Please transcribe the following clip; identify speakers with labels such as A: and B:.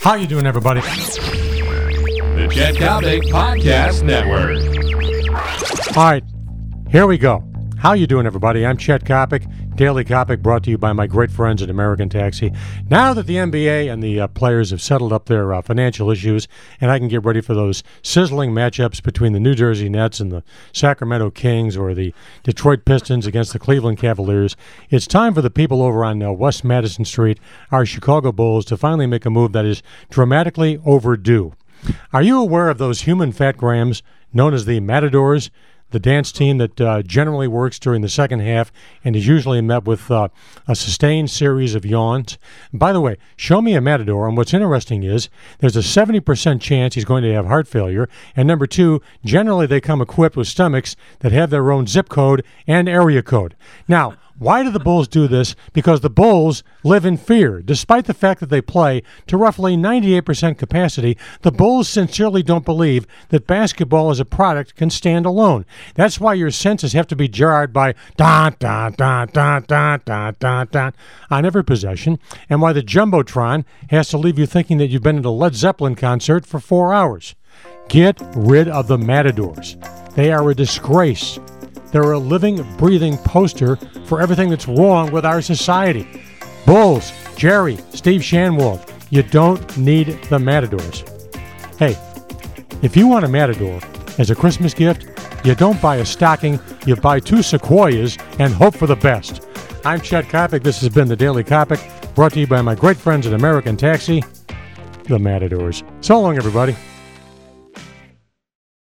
A: How you doing, everybody?
B: The Chet Coppock Podcast Network.
A: All right, here we go. How you doing, everybody? I'm Chet Coppock, Daily Coppock brought to you by my great friends at American Taxi. Now that the NBA and the uh, players have settled up their uh, financial issues, and I can get ready for those sizzling matchups between the New Jersey Nets and the Sacramento Kings, or the Detroit Pistons against the Cleveland Cavaliers, it's time for the people over on uh, West Madison Street, our Chicago Bulls, to finally make a move that is dramatically overdue. Are you aware of those human fat grams known as the Matadors? The dance team that uh, generally works during the second half and is usually met with uh, a sustained series of yawns. by the way, show me a matador, and what's interesting is there's a 70% chance he's going to have heart failure. And number two, generally they come equipped with stomachs that have their own zip code and area code. Now, why do the Bulls do this? Because the Bulls live in fear. Despite the fact that they play to roughly 98% capacity, the Bulls sincerely don't believe that basketball as a product can stand alone. That's why your senses have to be jarred by da da da da da da da da on every possession, and why the Jumbotron has to leave you thinking that you've been at a Led Zeppelin concert for four hours. Get rid of the Matadors. They are a disgrace they're a living, breathing poster for everything that's wrong with our society. Bulls, Jerry, Steve Schanwald, you don't need the Matadors. Hey, if you want a Matador as a Christmas gift, you don't buy a stocking, you buy two sequoias and hope for the best. I'm Chet Coppock. This has been the Daily Coppock, brought to you by my great friends at American Taxi, the Matadors. So long, everybody.